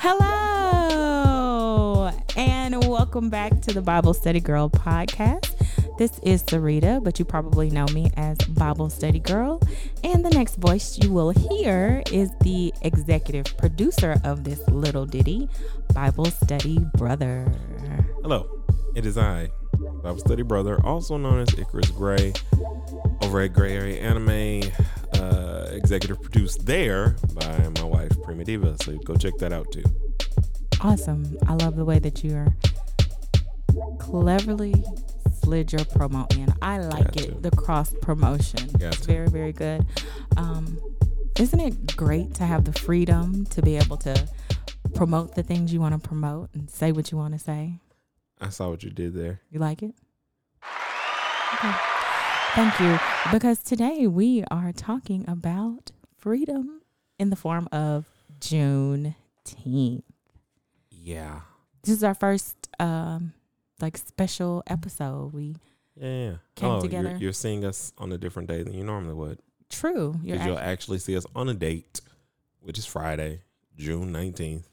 Hello, and welcome back to the Bible Study Girl podcast. This is Sarita, but you probably know me as Bible Study Girl. And the next voice you will hear is the executive producer of this little ditty, Bible Study Brother. Hello, it is I, Bible Study Brother, also known as Icarus Gray, over at Gray Area Anime, executive produced there by my wife Prima Diva. So go check that out too. Awesome. I love the way that you're cleverly slid your promo in. I like Gotcha. it, the cross promotion. It's Gotcha. very, very good. Um, isn't it great to have the freedom to be able to promote the things you want to promote and say what you want to say? I saw what you did there. You like it? Okay. Thank you. Because today we are talking about freedom in the form of Juneteenth. Yeah. This is our first um like special episode. We Yeah. yeah. Came oh, together. You're, you're seeing us on a different day than you normally would. true. Because you'll actually see us on a date, which is Friday, June 19th.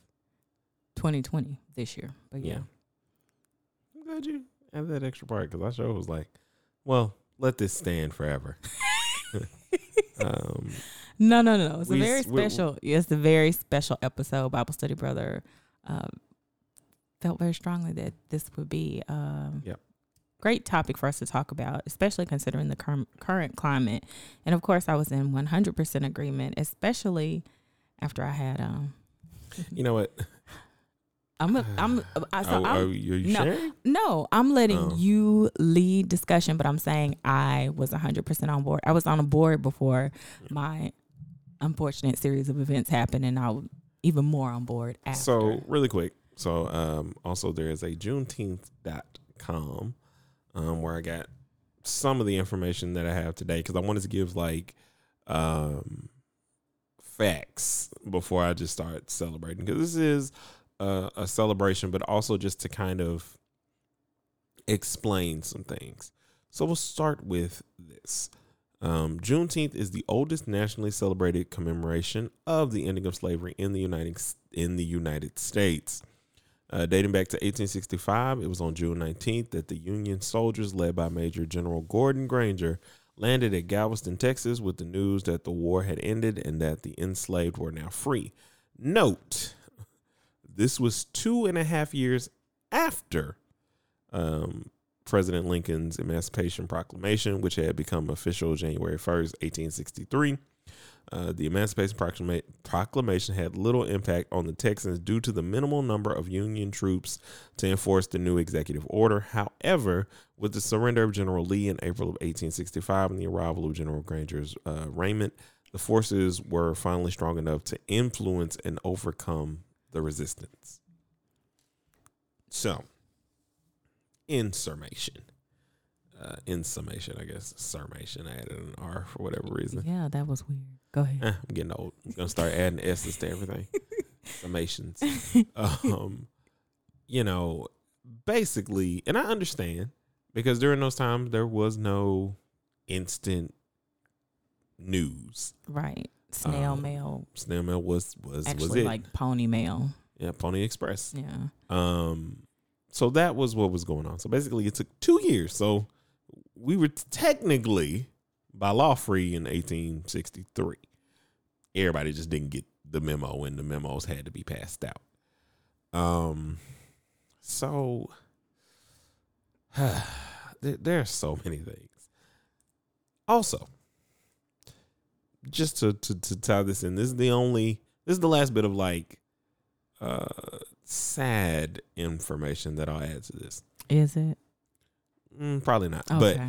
2020 this year. But yeah. Yeah. I'm glad you added that extra part because I sure was like, well, let this stand forever. um, No, no, no, no. It's We a very special. It's a very special episode. Bible Study Brother um, felt very strongly that this would be um, Yep. great topic for us to talk about, especially considering the cur- current climate. And of course, I was in 100% agreement, especially after I had. Um, you know what? I'm. A, I'm. I, so oh, I'm oh, you, you no. sharing? No, I'm letting Oh. you lead discussion, but I'm saying I was 100% on board. I was on a board before my unfortunate series of events happened, and I was even more on board after. So really quick. So um, also there is a Juneteenth.com um, where I got some of the information that I have today because I wanted to give like um, facts before I just start celebrating because this is a, a celebration, but also just to kind of explain some things. So we'll start with this. Um, Juneteenth is the oldest nationally celebrated commemoration of the ending of slavery in the United in the United States. Uh, dating back to 1865, it was on June 19th that the Union soldiers, led by Major General Gordon Granger, landed at Galveston, Texas, with the news that the war had ended and that the enslaved were now free. Note, this was two and a half years after um, President Lincoln's Emancipation Proclamation, which had become official January 1st, 1863. Uh, the Emancipation Proclama- Proclamation had little impact on the Texans due to the minimal number of Union troops to enforce the new executive order. However, with the surrender of General Lee in April of 1865 and the arrival of General Granger's uh, regiment, the forces were finally strong enough to influence and overcome the resistance. So, in summation, uh, in summation, I guess summation. I added an R for whatever reason. yeah, that was weird. Go ahead. Eh, I'm getting old. I'm gonna start adding S's to everything. Summations. Um, you know, basically, and I understand because during those times there was no instant news. Right. Snail Um, mail. Snail mail was was was it? like pony mail. yeah, Pony Express. Yeah. Um, so that was what was going on. So basically, it took two years. So we were technically by law free in 1863. Everybody just didn't get the memo, and the memos had to be passed out. Um, so there, there are so many things. Also, just to, to to tie this in, this is the only this is the last bit of like uh sad information that I'll add to this. Is it? Mm, probably not, Okay.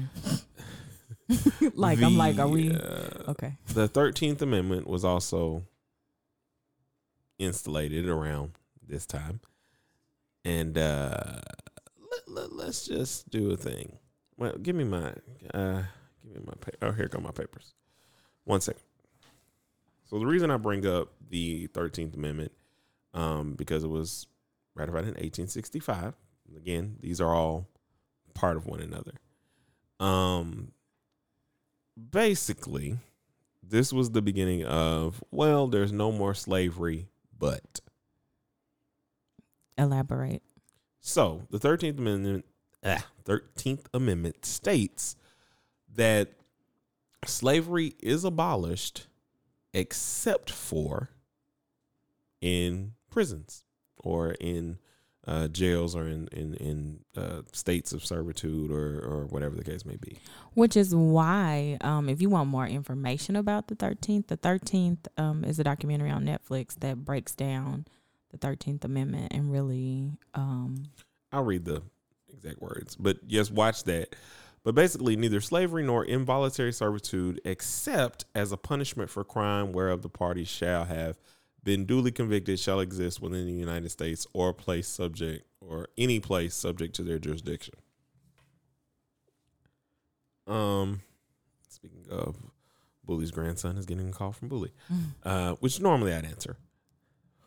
like, I'm like, are we? uh, Okay. the Thirteenth Amendment was also installated around this time, and uh, let, let, us just do a thing. Well, give me my uh, give me my oh here go my papers. One second. So the reason I bring up the Thirteenth Amendment, um, because it was ratified in 1865. Again, these are all part of one another. Um, basically, this was the beginning of well, there's no more slavery, but Elaborate. So the Thirteenth Amendment, ah, Thirteenth Amendment states that slavery is abolished, except for in prisons or in uh, jails or in in in uh, states of servitude or or whatever the case may be. Which is why, um, if you want more information about the Thirteenth, the Thirteenth um, is a documentary on Netflix that breaks down the Thirteenth Amendment and really. Um, I'll read the exact words, but yes, watch that. But basically, neither slavery nor involuntary servitude, except as a punishment for crime whereof the parties shall have been duly convicted, shall exist within the United States or place subject or any place subject to their jurisdiction. Um, speaking of, Bully's grandson is getting a call from Bully, uh, which normally I'd answer.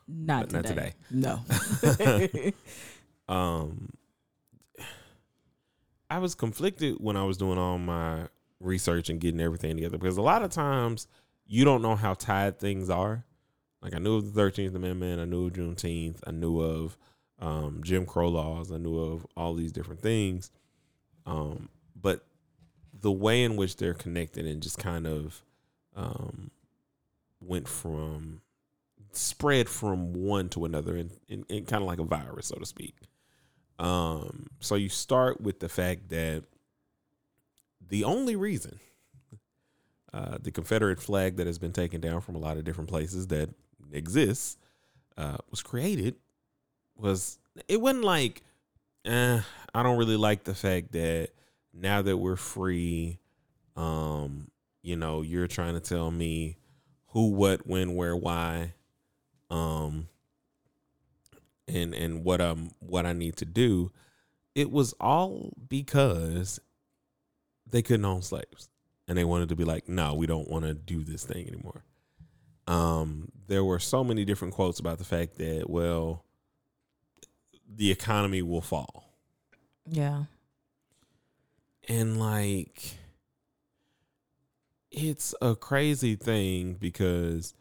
not But not today. today. No. um I was conflicted when I was doing all my research and getting everything together because a lot of times you don't know how tied things are. Like I knew of the Thirteenth Amendment, I knew of Juneteenth, I knew of um, Jim Crow laws, I knew of all these different things, um, but the way in which they're connected and just kind of um, went from spread from one to another and, and, and kind of like a virus, so to speak. Um, so you start with the fact that the only reason uh, the Confederate flag that has been taken down from a lot of different places that exists uh, was created was it wasn't like eh, I don't really like the fact that now that we're free, um, you know, you're trying to tell me who, what, when, where, why, um, and and what um what I need to do. It was all because they couldn't own slaves, and they wanted to be like, no, we don't want to do this thing anymore. Um, there were so many different quotes about the fact that well, the economy will fall. Yeah. And like it's a crazy thing because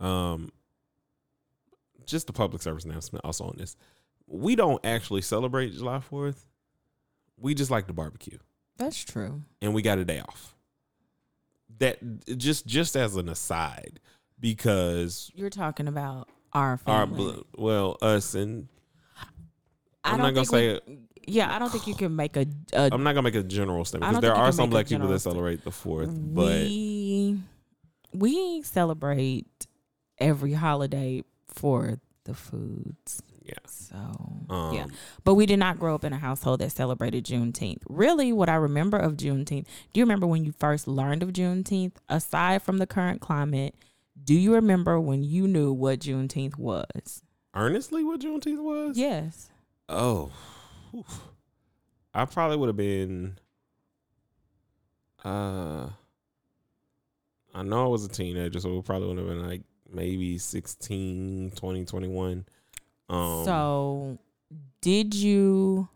um just the public service announcement also on this. We don't actually celebrate July 4th. We just like to barbecue That's true. and we got a day off. That just just as an aside because You're talking about our our family. bl- well us and I I'm don't gonna say we- Yeah, I don't think you can make a. a I'm not gonna make a general statement because there are some black people that celebrate the fourth, but we we celebrate every holiday for the foods. yeah. So Um, yeah, but we did not grow up in a household that celebrated Juneteenth. Really, what I remember of Juneteenth. Do you remember when you first learned of Juneteenth? Aside from the current climate, do you remember when you knew what Juneteenth was? Earnestly, what Juneteenth was? Yes. Oh. I probably would have been. Uh, I know I was a teenager, so it probably would have been like maybe 16, 20, 21. Um, so, did you?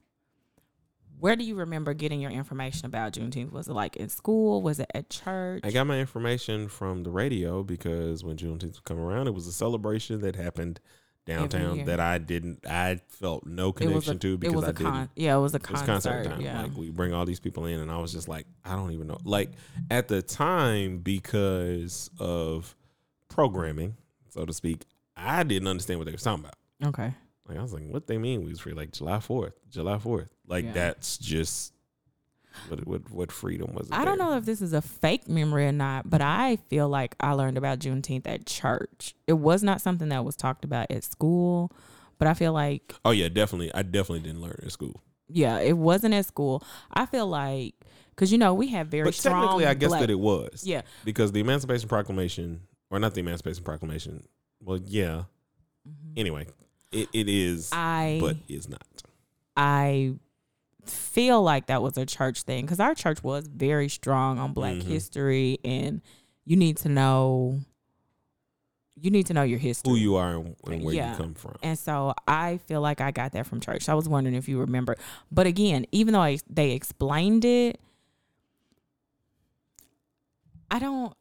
Where do you remember getting your information about Juneteenth? Was it like in school? Was it at church? I got my information from the radio because when Juneteenth would come around, it was a celebration that happened downtown that I didn't, I felt no connection a, to because I didn't. con- yeah, it was a It was concert. concert time. Yeah. Like we bring all these people in, and I was just like, I don't even know. Like at the time, because of programming, so to speak, I didn't understand what they were talking about. okay. Like I was like, what they mean we was free? Like July Fourth, July Fourth. Like Yeah. that's just what what what freedom was. I don't know if this is a fake memory or not, but I feel like I learned about Juneteenth at church. It was not something that was talked about at school, but I feel like Oh yeah, definitely. I definitely didn't learn at school. yeah, it wasn't at school. I feel like because you know we have very But strong. technically, I guess black- that it was. yeah, Because the Emancipation Proclamation, or not the Emancipation Proclamation. Well, yeah. Anyway, it, it is, Mm-hmm. I but is not. I feel like that was a church thing because our church was very strong on Black Mhm. history, and you need to know. You need to know your history. Who you are and, and where Yeah. you come from. And so I feel like I got that from church. I was wondering if you remember. But again, even though I, they explained it, I don't.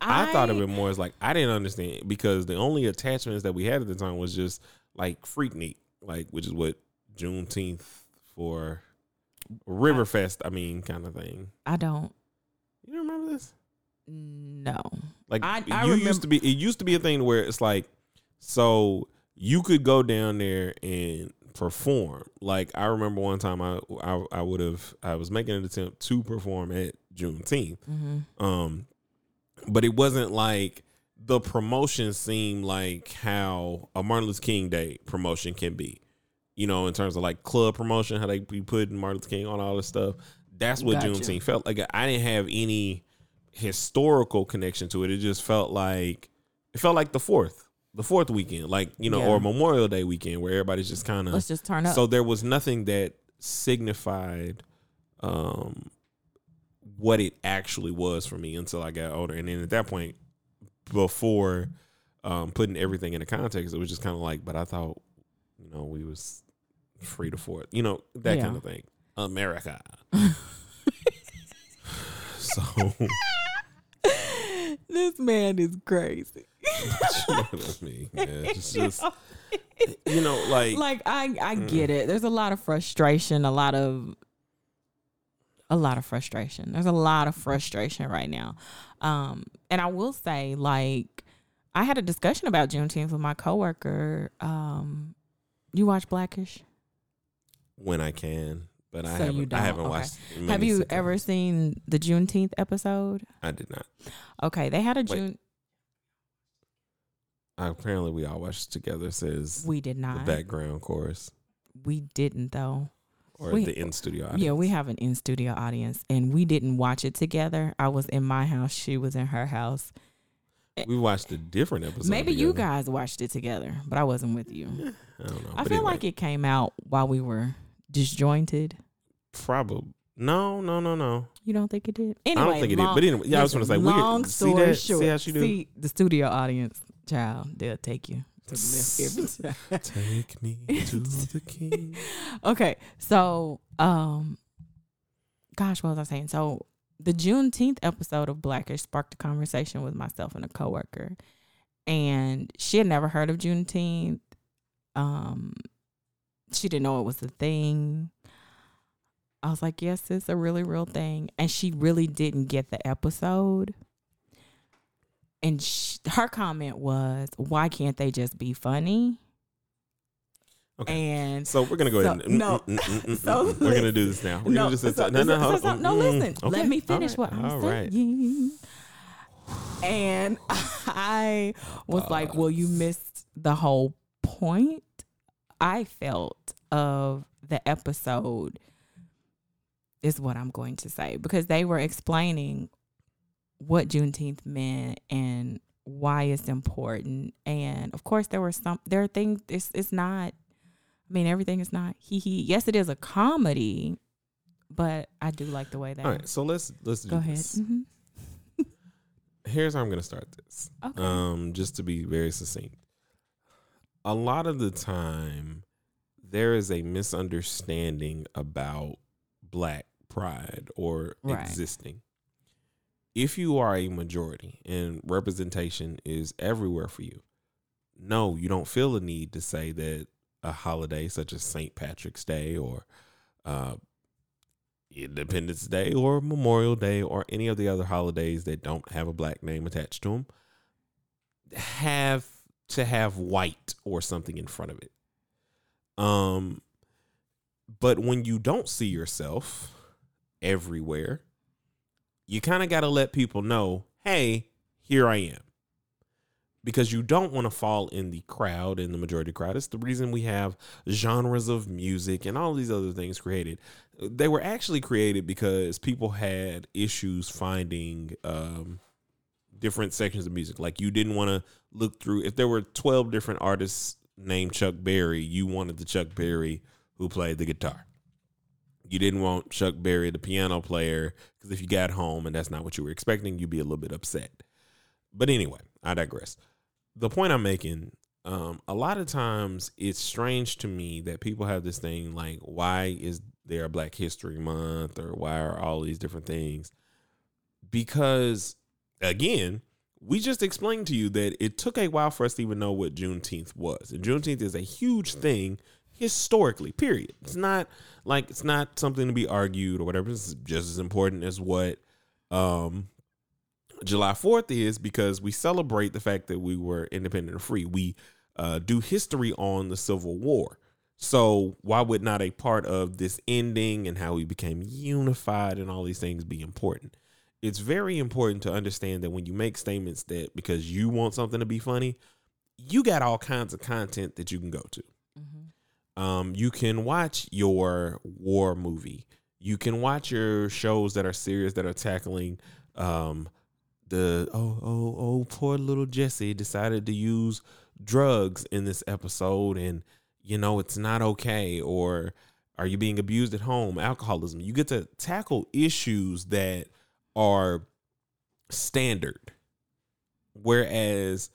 I, thought of it more as like I didn't understand because the only attachments that we had at the time was just like Freaknik like which is what Juneteenth for Riverfest. I mean, kind of thing. I don't You don't remember this? No. Like I- I you remem- used to be. It used to be a thing where it's like, so you could go down there and perform. Like I remember one time I I, I would have I was making an attempt to perform at Juneteenth. Mm-hmm. Um, but it wasn't like the promotion seemed like how a Martin Luther King Day promotion can be. You know, in terms of like club promotion, how they be putting Martin Luther King on all this stuff. That's what Gotcha. Juneteenth felt like. I didn't have any historical connection to it. It just felt like it felt like the fourth, the fourth weekend, like you know, Yeah. or Memorial Day weekend, where everybody's just kind of Let's just turn up. so there was nothing that signified um what it actually was for me until I got older. And then at that point, before um putting everything into context, it was just kind of like, but I thought, you know, we was free to fourth, you know, that Yeah. kind of thing. America. so this man is crazy. you know I mean? Yeah, it's just you know, like, like I I Mm. get it. There's a lot of frustration, a lot of a lot of frustration. There's a lot of frustration right now. Um and I will say like I had a discussion about Juneteenth with my coworker. Um you watch Blackish? when I can. But I So you haven't. I haven't okay. watched. Have you ever seen the Juneteenth episode? I did not. Okay, they had a Wait. June apparently, we all watched together. Says we did the not. background chorus We didn't though. Or We- the in studio audience. Yeah, we have an in studio audience and we didn't watch it together. I was in my house, she was in her house. Eh, we watched a different episode. Maybe you guys watched it together, but I wasn't with you. I don't know. I But feel anyway, like it came out while we were disjointed. probably no, no, no, no. You don't think it did? Anyway, I don't think it did. But anyway, yeah, I was going to say, we long could, see story that. short, See how she do? see, the studio audience, child, they'll take you to the left every time. Take me to the king. okay, so um, gosh, what was I saying? So the Juneteenth episode of Blackish sparked a conversation with myself and a coworker, and she had never heard of Juneteenth. Um, she didn't know it was a thing. I was like, yes, it's a really real thing, and she really didn't get the episode. And sh her comment was, "Why can't they just be funny?" Okay. And So we're gonna go So- ahead. And, no. mm, mm, mm, mm, So mm. we're gonna do this now. We're no, gonna just so- no, no, so- hold- so- no, mm, listen. okay, Let me finish right, what I'm all right. saying. And I was like, "Well, you missed the whole point." I felt of the episode is what I'm going to say because they were explaining what Juneteenth meant and why it's important. And of course, there were some there are things. It's it's not. I mean, everything is not hee hee. Yes, it is a comedy, but I do like the way that. All right, so let's let's Go ahead. this. hmm Here's how I'm gonna start this. Okay. Um, just to be very succinct. A lot of the time, there is a misunderstanding about black pride or Right. existing. If you are a majority and representation is everywhere for you, no, you don't feel the need to say that a holiday such as St. Patrick's Day or uh, Independence Day or Memorial Day or any of the other holidays that don't have a black name attached to them have to have white or something in front of it. Um but when you don't see yourself everywhere, you kind of got to let people know, "Hey, here I am." Because you don't want to fall in the crowd, in the majority crowd. It's the reason we have genres of music and all these other things created. They were actually created because people had issues finding um, different sections of music. Like you didn't want to look through if there were 12 different artists named Chuck Berry, you wanted the Chuck Berry who played the guitar. You didn't want Chuck Berry, the piano player, because if you got home and that's not what you were expecting, you'd be a little bit upset. But anyway, I digress. The point I'm making, um, a lot of times it's strange to me that people have this thing like, why is there a Black History Month or why are all these different things? Because again, we just explained to you that it took a while for us to even know what Juneteenth was. And Juneteenth is a huge thing historically. Period. It's not like it's not something to be argued or whatever. It's just as important as what um, July Fourth is because we celebrate the fact that we were independent and free. We uh, do history on the Civil War. So why would not a part of this ending and how we became unified and all these things be important? It's very important to understand that when you make statements that because you want something to be funny, you got all kinds of content that you can go to. Um, you can watch your war movie. You can watch your shows that are serious that are tackling um, the oh oh oh poor little Jesse decided to use drugs in this episode and you know it's not okay. Or are you being abused at home? Alcoholism. You get to tackle issues that are standard. Whereas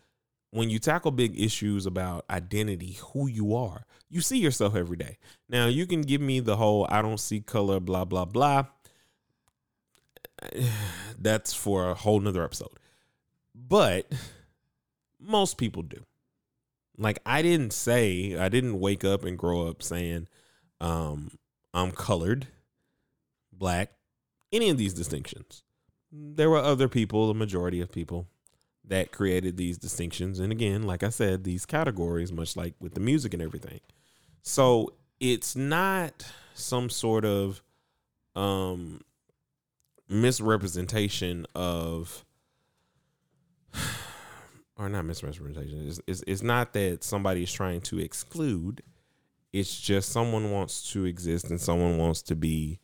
when you tackle big issues about identity who you are you see yourself every day. Now you can give me the whole i don't see color blah blah blah. That's for a whole nother episode. But most people do. Like I didn't say, I didn't wake up and grow up saying um I'm colored, black, any of these distinctions. There were other people, the majority of people that created these distinctions and again, like I said, these categories much like with the music and everything. So, it's not some sort of um misrepresentation of or not misrepresentation. It's, it's, it's not that somebody is trying to exclude. It's just someone wants to exist and someone wants to be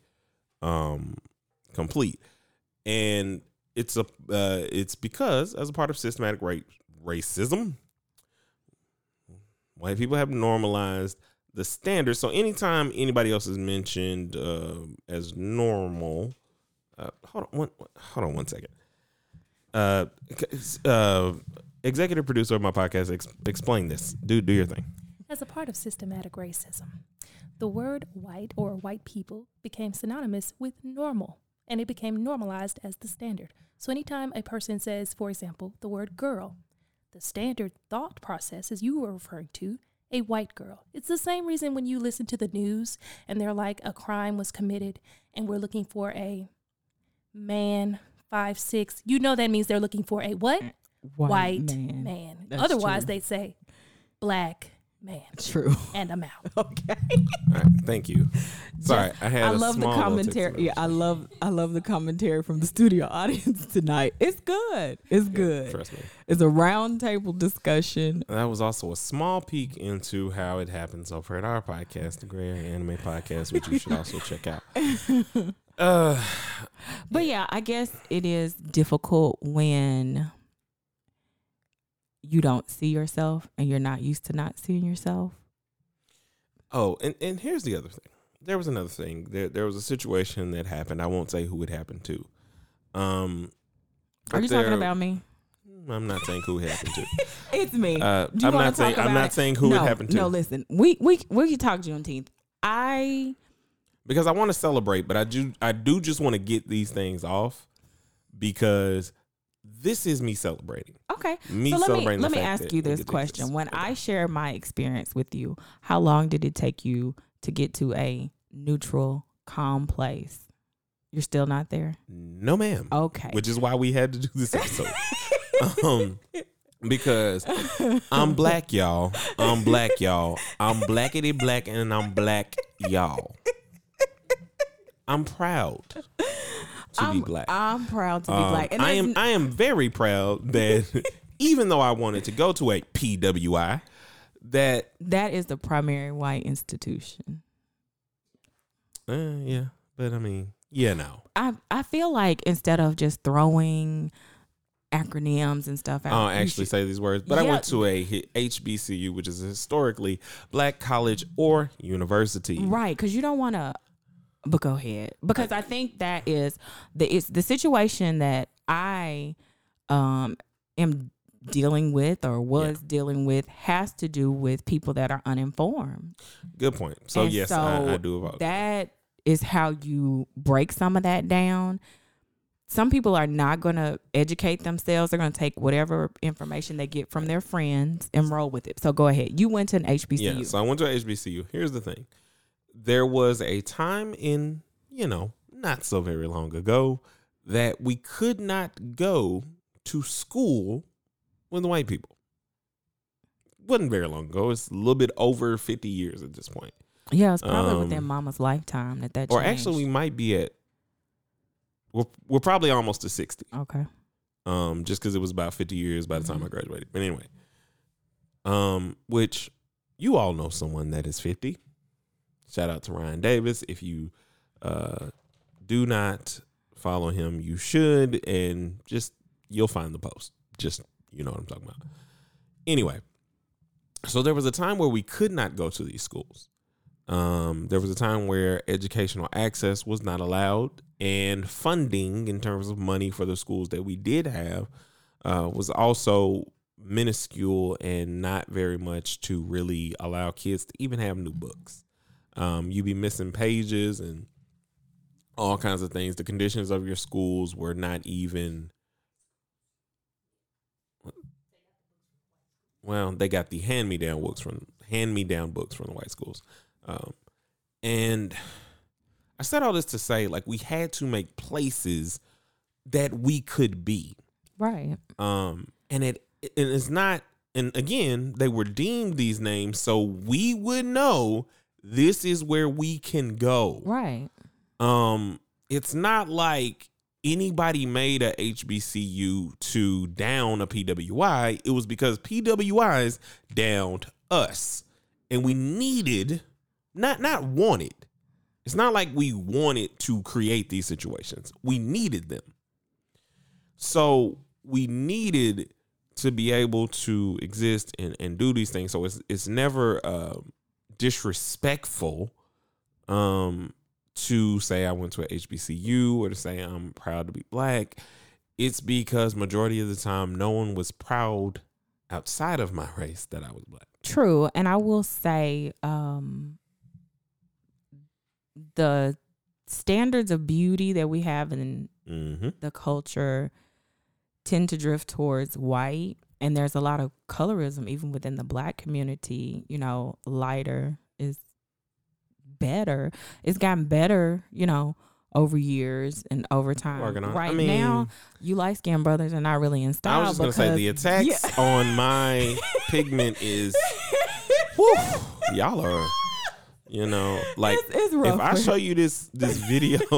um, complete, and it's a uh, it's because as a part of systematic rape racism, white people have normalized the standard. So anytime anybody else is mentioned uh, as normal, uh, hold on one hold on one second. Uh, uh, executive producer of my podcast, ex- explain this. Do do your thing. As a part of systematic racism, the word white or white people became synonymous with normal, and it became normalized as the standard. So anytime a person says, for example, the word girl, the standard thought process, as you were referring to, a white girl. It's the same reason when you listen to the news and they're like a crime was committed and we're looking for a man five six. You know that means they're looking for a what? white, white man. man. Otherwise, they say black man. True. And I'm out. okay. Right, thank you. Sorry, I had. I love the commentary. Yeah, I love. I love the commentary from the studio audience tonight. It's good. It's yeah, good. Trust me. It's a roundtable discussion. that was also a small peek into how it happens over at our podcast, the Gray Anime Podcast, which you should also check out. Uh, but yeah, I guess it is difficult when you don't see yourself and you're not used to not seeing yourself. Oh, and, and here's the other thing. There was another thing. There there was a situation that happened. I won't say who it happened to. Um Are you there, talking about me? I'm not saying who it happened to. it's me. Uh, I'm not saying I'm not saying who no, it happened to. No, listen. We we we can talk Juneteenth. I because I want to celebrate, but I do I do just want to get these things off because this is me celebrating. Okay. Me so let me let me ask you this question. When okay. I share my experience with you, how long did it take you to get to a neutral, calm place? You're still not there? No, ma'am. Okay. Which is why we had to do this episode. um because I'm black, y'all. I'm black, y'all. I'm blackity black and I'm black, y'all. I'm proud to I'm, be black. I'm proud to be um, black. And I am I am very proud that even though I wanted to go to a PWI, that that is the primary white institution. Uh, yeah, but I mean, yeah, no. I I feel like instead of just throwing acronyms and stuff out. I don't actually should, say these words, but yeah. I went to a HBCU, which is a historically black college or university. Right, because you don't want to but go ahead because I think that is the it's the situation that I um am dealing with or was yeah. dealing with has to do with people that are uninformed. Good point. So and yes, so I, I, do about that. Is how you break some of that down. some people are not going to educate themselves. They're going to take whatever information they get from their friends and roll with it. So go ahead. You went to an HBCU. Yeah, so I went to an HBCU. Here's the thing. There was a time in, you know, not so very long ago that we could not go to school with the white people. Wasn't very long ago. It's a little bit over 50 years at this point. yeah, it's probably within Um, mama's lifetime that that Or actually, we might be at, we're, we're probably almost to 60. okay. um, just because it was about 50 years by the time I Mhm. graduated. But anyway, um, which you all know someone that is 50. Shout out to Ryan Davis. If you uh, do not follow him, you should, and just you'll find the post. Just you know what I'm talking about. Anyway, so there was a time where we could not go to these schools. Um, there was a time where educational access was not allowed, and funding in terms of money for the schools that we did have uh, was also minuscule and not very much to really allow kids to even have new books. Um, you'd be missing pages and all kinds of things. The conditions of your schools were not even. Well, they got the hand me down books from hand me down books from the white schools, um, and I said all this to say like we had to make places that we could be Right. um and it and it's not and again they were deemed these names so we would know this is where we can go. Right. um it's not like anybody made a HBCU to down a PWI it was because PWIs downed us. And we needed not not wanted. It's not like we wanted to create these situations. We needed them. So we needed to be able to exist and, and do these things. So it's it's never uh, disrespectful um, to say I went to a HBCU or to say I'm proud to be black. It's because majority of the time no one was proud outside of my race that I was black. True. And I will say, um, the standards of beauty that we have in Mm-hmm. the culture tend to drift towards white and there's a lot of colorism even within the black community you know lighter is better it's gotten better you know over years and over time on it. I right mean, now you light skinned brothers are not really in style I was just gonna say the attacks Yeah. on my pigment is whew, y'all are you know like it's, it's rough if I show you this this video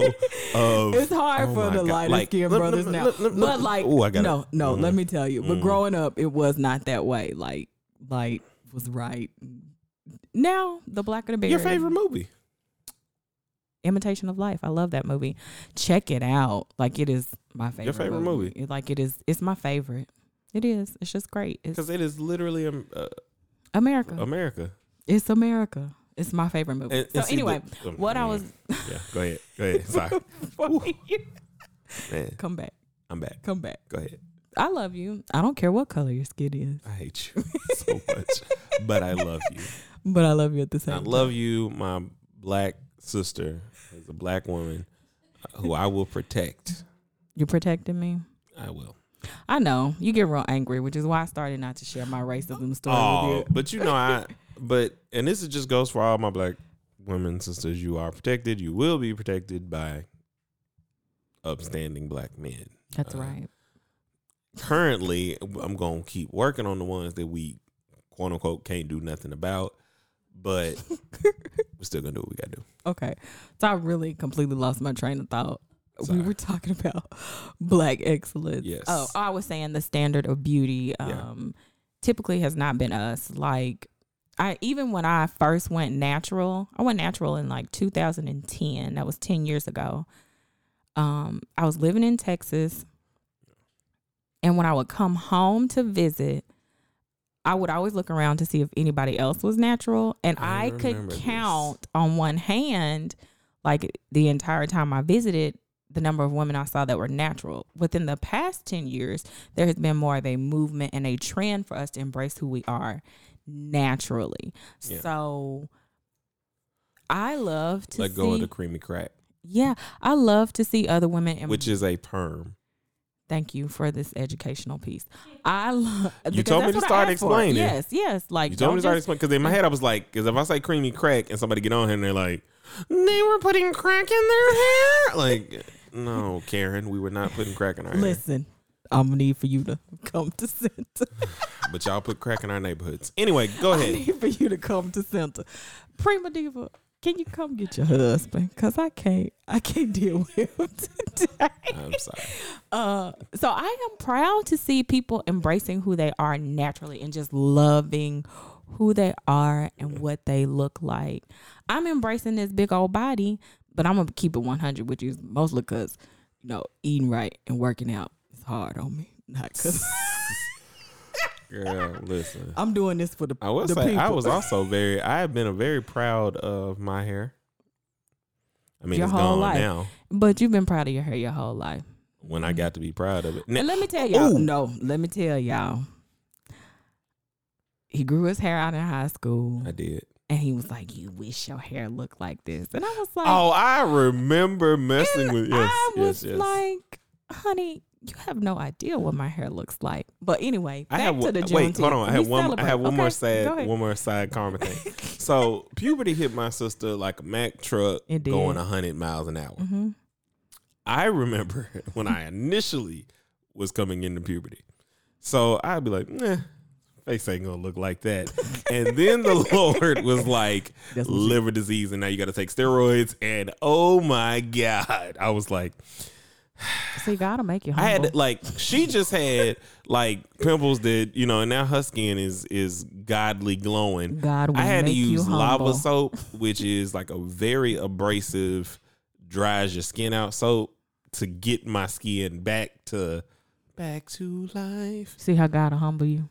of it's hard oh for the lighter like, skinned brothers now. look, look, but like, Ooh, I gotta- no, no. Let Mhm. me tell you. But Mhm. growing up, it was not that way. Like, light was right. Now, the blacker the berry. your favorite movie. Imitation of Life. I love that movie. Check it out. Like, it is my favorite. Your favorite movie? It- like, it is. It's my favorite. It is. It's just great. Because it is literally um, uh, America. America. it's America. It's my favorite movie. And- so and see, anyway, the- um, what I was. yeah, go ahead, go ahead. Sorry, man, come back. I'm back. Come back. Go ahead. I love you. I don't care what color your skin is, I hate you so much, but I love you. but I love you at the same time. I time. love you, my black sister, as a black woman, who I will protect. You're protecting me. I will. I know you get real angry, which is why I started not to share my racism story Oh, with you. but you know I. But and this is just goes for all my black women sisters. You are protected. You will be protected by upstanding black men. That's Uh, right. Currently, I'm gonna keep working on the ones that we quote unquote can't do nothing about, but we're still gonna do what we gotta do. Okay, so I really completely lost my train of thought. Sorry. We were talking about black excellence. Yes. Oh, I was saying the standard of beauty um, Yeah. typically has not been us. Like, I even when I first went natural, I went natural in like 2010. That was 10 years ago. Um, I was living in Texas, and when I would come home to visit, I would always look around to see if anybody else was natural, and I I, could remember this. count on one hand, like the entire time I visited, the number of women I saw that were natural. Within the past 10 years, there has been more of a movement and a trend for us to embrace who we are naturally. Yeah. So I love to Let see go of the creamy crack. Yeah, I love to see other women. em- which is a perm. thank you for this educational piece. I love. You told me to start explaining. Yes, yes. Like You told me to start explaining because in my head I was like, because if I say creamy crack and somebody get on here and they're like, they were putting crack in their hair, like, no, Karen, we were not putting crack in our hair. Listen, I'm gonna need for you to come to center. But y'all put crack in our neighborhoods. Anyway, go I ahead. need for you to come to center. Prima Diva, can you come get your husband? Cause I can't, I can't deal with him today. I'm sorry. Uh, so I am proud to see people embracing who they are naturally and just loving who they are and what they look like. I'm embracing this big old body, but I'm gonna keep it 100 with you, mostly because you know eating right and working out hard on me. Not because Girl, listen. I'm doing this for the I will the say I was also very I have been a very proud of my hair. I mean Your it's whole gone life. now. But you've been proud of your hair your whole life. When I got to be proud of it. Now, And let me tell y'all. Ooh. No, let me tell y'all. He grew his hair out in high school, I did. and he was like, "You wish your hair looked like this," and I was like, Oh, I remember messing with yes, I was yes, yes. like, "Honey, you have no idea what my hair looks like." But anyway, I back have to one- the wait, hold on. I have one. I have one Okay, more sad, one more side karma thing. so puberty hit my sister like a Mack truck going hundred miles an hour. hmm I remember when I initially was coming into puberty. So I'd be like, nah, face ain't gonna look like that. and then the Lord was like, That's what you- liver disease, and now you gotta take steroids. And oh my God. I was like, See, God will make you I humble. had like she just had like pimples that, you know, and now her skin is is godly glowing. God will I had to make you use lava soap, which is like a very abrasive, dries your skin out soap to get my skin back to back to life. See how God will humble you.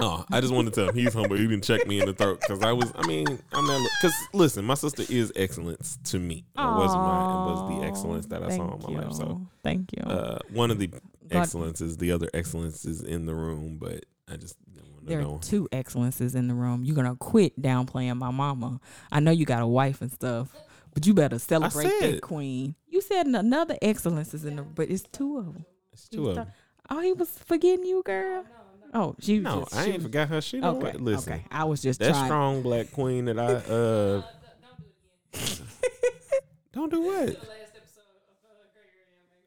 Oh, I just wanted to tell him he's humble. He didn't check me in the throat because I was. I mean, I'm not. Because listen, my sister is excellence to me. It was my. It was the excellence that I saw in my life. So, thank you. uh, one of the excellences, the other excellence is in the room, but I just didn't want to There know. are two excellences in the room. You're gonna quit downplaying my mama. I know you got a wife and stuff, but you better celebrate that queen. You said another excellence is in the, but it's two of them. It's two of them. Oh, he was forgetting you, girl. Oh, she was No, just, I she ain't was- forgot her. She don't Okay, listen. okay. I was just That trying. strong black queen that I uh don't do what?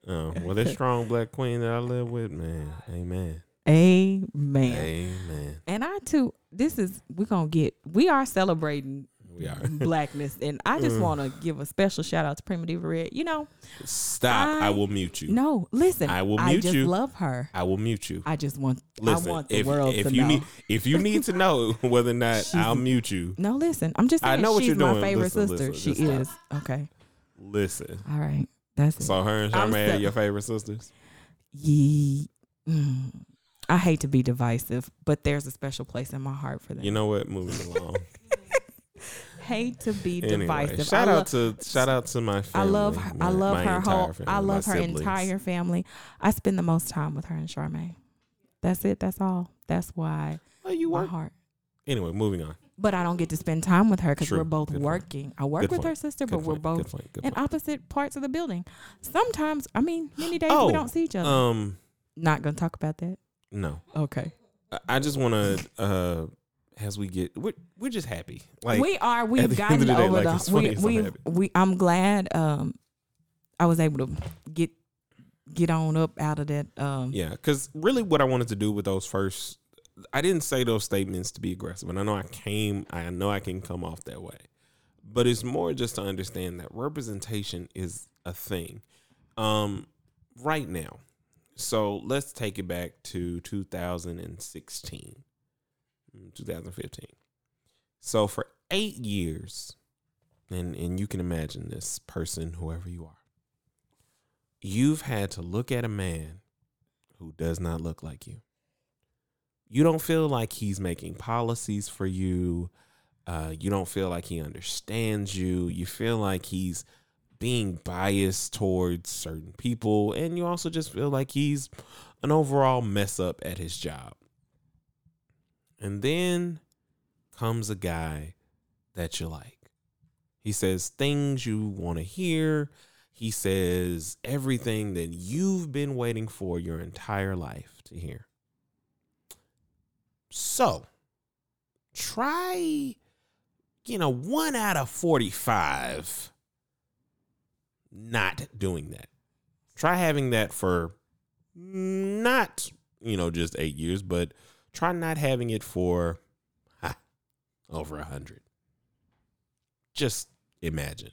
Oh well, that strong black queen that I live with, man. Amen. Amen. Amen. And I too. This is we're gonna get. We are celebrating We are. blackness, and I just Mm. want to give a special shout out to Primitive Red. You know, Stop. I, I- will mute you. no, listen. I will I mute just you. love her. I will mute you. I just want. Listen, I want the if world if to you know. need if you need to know whether or not She's- I'll mute you, No, listen. I'm just Saying, I know what she's you're my doing. favorite Listen, sister. listen, she is. Okay. listen. All right. That's it. So her and Charmaine are your favorite sisters. Ye- mm. I hate to be divisive, but there's a special place in my heart for them. You know what? Moving along. hate to be anyway, divisive. shout out to shout out to my I love her. I love her whole. family, I love her siblings. entire family. I spend the most time with her and Charmaine. That's it. That's all. That's why Oh, you my work. heart. Anyway, moving on. But I don't get to spend time with her because we're both Good point. working. I work Good with point. her sister, Good but we're both point, in opposite parts of the building. Sometimes, I mean, many days Oh, we don't see each other. Um, Not gonna talk about that. no. Okay. I- I just want to, uh, as we get, we're, we're just happy. Like, we are. We've the gotten end the day, over the. we, we, we. I'm glad. Um, I was able to get get on up out of that. Um, yeah, because really what I wanted to do with those first, I didn't say those statements to be aggressive. And I know I came, I know I can come off that way. But it's more just to understand that representation is a thing. Um, right now. So let's take it back to 2016, mm, 2015. So for eight years, and, and you can imagine this person, whoever you are, you've had to look at a man who does not look like you. You don't feel like he's making policies for you. Uh, you don't feel like he understands you. You feel like he's being biased towards certain people. And you also just feel like he's an overall mess up at his job. And then comes a guy that you like. He says things you want to hear. he says everything that you've been waiting for your entire life to hear. So, try, you know, one out of 45 not doing that. Try having that for not, you know, just eight years, but try not having it for ha, over a hundred. Just imagine.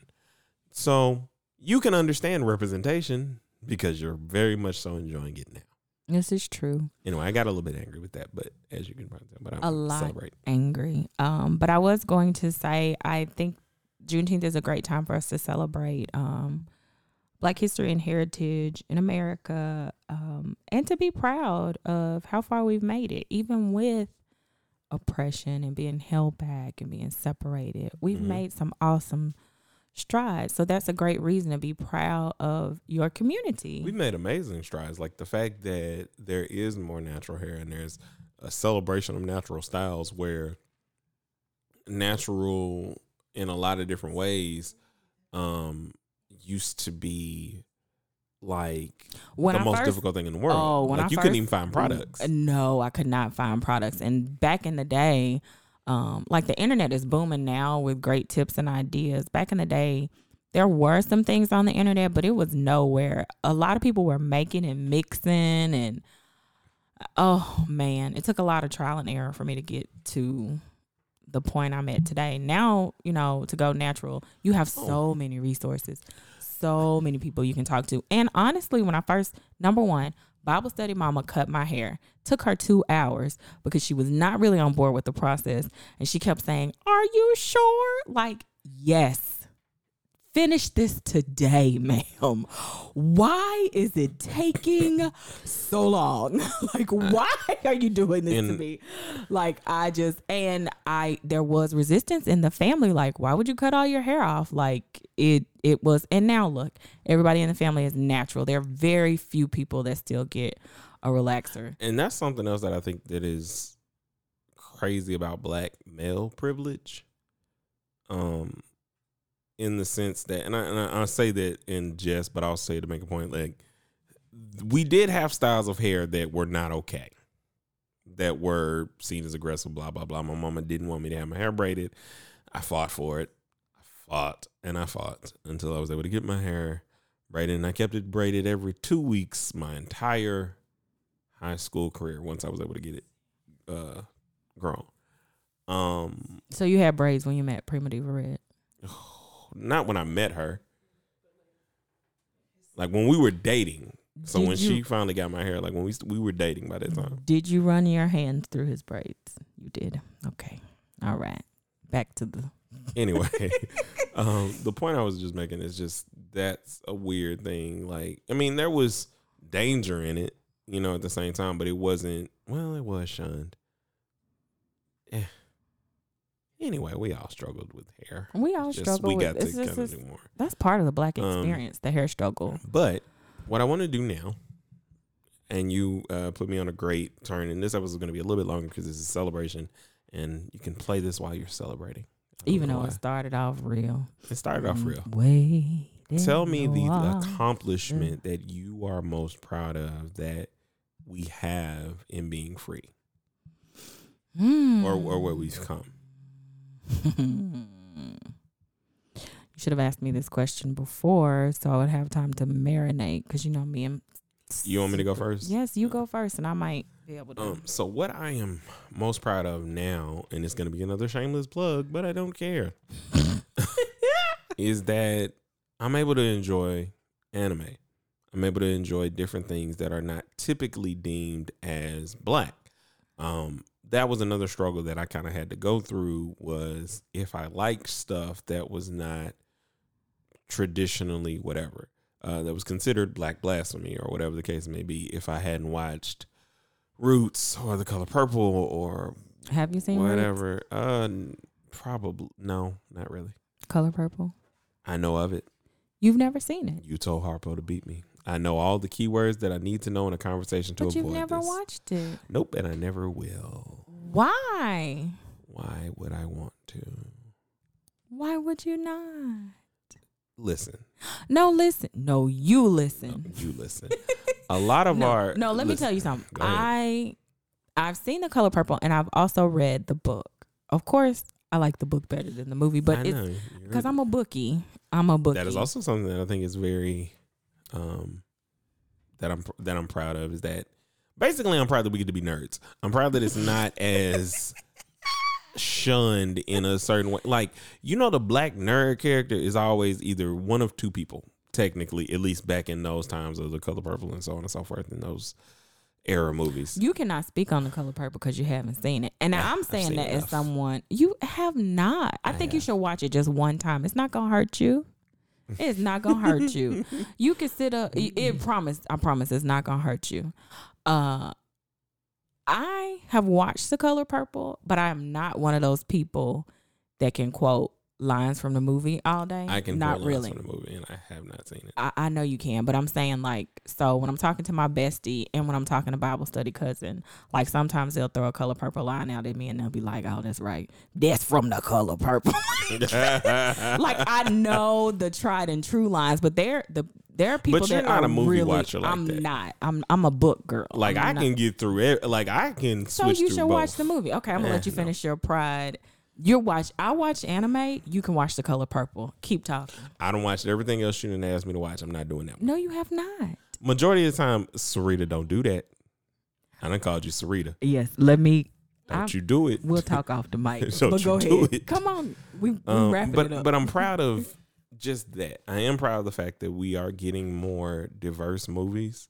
So you can understand representation because you're very much so enjoying it now. This is true. Anyway, I got a little bit angry with that, but as you can probably tell, but I'm A lot. celebrate. Angry. Um, but I was going to say I think Juneteenth is a great time for us to celebrate um Black history and heritage in America, um, and to be proud of how far we've made it, even with oppression and being held back and being separated. We've Mhm. made some awesome strides. So that's a great reason to be proud of your community. We've made amazing strides. Like the fact that there is more natural hair and there's a celebration of natural styles where natural in a lot of different ways um used to be like when the I most first, difficult thing in the world. Oh, when like I you couldn't even find products. No, I could not find products. And back in the day, um, like the internet is booming now with great tips and ideas. Back in the day, there were some things on the internet, but it was nowhere. A lot of people were making and mixing, and oh man, it took a lot of trial and error for me to get to the point I'm at today. Now, you know, to go natural, you have so many resources, so many people you can talk to. And honestly, when I first, number one, Bible study mama cut my hair. Took her two hours because she was not really on board with the process. And she kept saying, Are you sure? Like, yes. Finish this today, ma'am. Why is it taking so long? like, why are you doing this to me? Like, I just, and I, there was resistance in the family. Like, why would you cut all your hair off? Like, it, it was, and now look, everybody in the family is natural. There are very few people that still get a relaxer. and that's something else that I think that is crazy about black male privilege. Um, in the sense that, and I, and I, I say that in jest, but I'll say to make a point. Like, we did have styles of hair that were not okay, that were seen as aggressive. Blah blah blah. My mama didn't want me to have my hair braided. I fought for it. I fought and I fought until I was able to get my hair braided, and I kept it braided every two weeks my entire high school career once I was able to get it uh grown. Um So you had braids when you met Prima Diva Red. not when I met her. Like when we were dating. So Did when you- she finally got my hair, like when we we were dating by that time. Did you run your hands through his braids? You did. Okay. All right. Back to the. Anyway, um, the point I was just making is just that's a weird thing. Like, I mean, there was danger in it, you know, at the same time, but it wasn't. Well, it was shunned. Yeah. Anyway, we all struggled with hair. We all Just struggle we with got to kind just- of it's- do more. That's part of the black Um, experience, the hair struggle. But what I want to do now, and you uh, put me on a great turn, and this episode is going to be a little bit longer because it's a celebration, and you can play this while you're celebrating. Even though why. it started off real. it started off real. Wait. Tell me the accomplishment that you are most proud of that we have in being free, Hmm. or or where we've come. you should have asked me this question before so I would have time to marinate because you know me and. You want me to go first? Yes, you go first, and I might be able to. Um, so what I am most proud of now, and it's gonna be another shameless plug, but I don't care, is that I'm able to enjoy anime. I'm able to enjoy different things that are not typically deemed as black. Um, that was another struggle that I kind of had to go through was if I liked stuff that was not traditionally whatever, uh, that was considered black blasphemy or whatever the case may be, if I hadn't watched Roots or The Color Purple or have you seen whatever. Uh, probably no, not really. Color Purple? I know of it. You've never seen it, You told Harpo to beat me. I know all the keywords that I need to know in a conversation to but avoid But you've never this. watched it. Nope, and I never will. Why? Why would I want to? Why would you not? listen, No, listen. No, you listen. you listen. A lot of no, our no, let me tell you something. I I've seen the color purple and I've also read the book. Of course, I like the book better than the movie, but I it's because I'm a bookie. I'm a bookie. that is also something that I think is very um that I'm that I'm proud of is that basically I'm proud that we get to be nerds. I'm proud that it's not as shunned in a certain way. Like, you know the black nerd character is always either one of two people, technically, at least back in those times of the color purple and so on and so forth in those era movies. You cannot speak on the color purple because you haven't seen it. And Yeah, I'm saying that as someone you have not. I, I think you should watch it just one time. It's not gonna hurt you. It's not gonna hurt you. You can sit up. It, it promise. I promise. It's not gonna hurt you. Uh, I have watched The Color Purple, but I am not one of those people that can quote lines from the movie all day. I can not really. from the movie and I have not seen it. I, I know you can, but I'm saying like so when I'm talking to my bestie and when I'm talking to Bible study cousin, like sometimes they'll throw a color purple line out at me and they'll be like, "Oh, that's right, that's from the color purple." like I know the tried and true lines, but there the there are people But you're that not are a movie really, watcher like I'm that. not. I'm I'm a book girl. like I'm I not- can get through it. Like I can So you should both. watch the movie. Okay, I'm gonna Eh, let you no. finish your pride. You watch. I watch anime. You can watch the color purple. Keep talking. I don't watch everything else you didn't ask me to watch. I'm not doing that. One. No, you have not. Majority of the time, Sarita don't do that. I done called you Sarita. Yes, let me. Don't I'm- you do it? We'll talk off the mic. Don't but you go do ahead. it. Come on. We, we Um, wrapping but it up. but I'm proud of just that. I am proud of the fact that we are getting more diverse movies.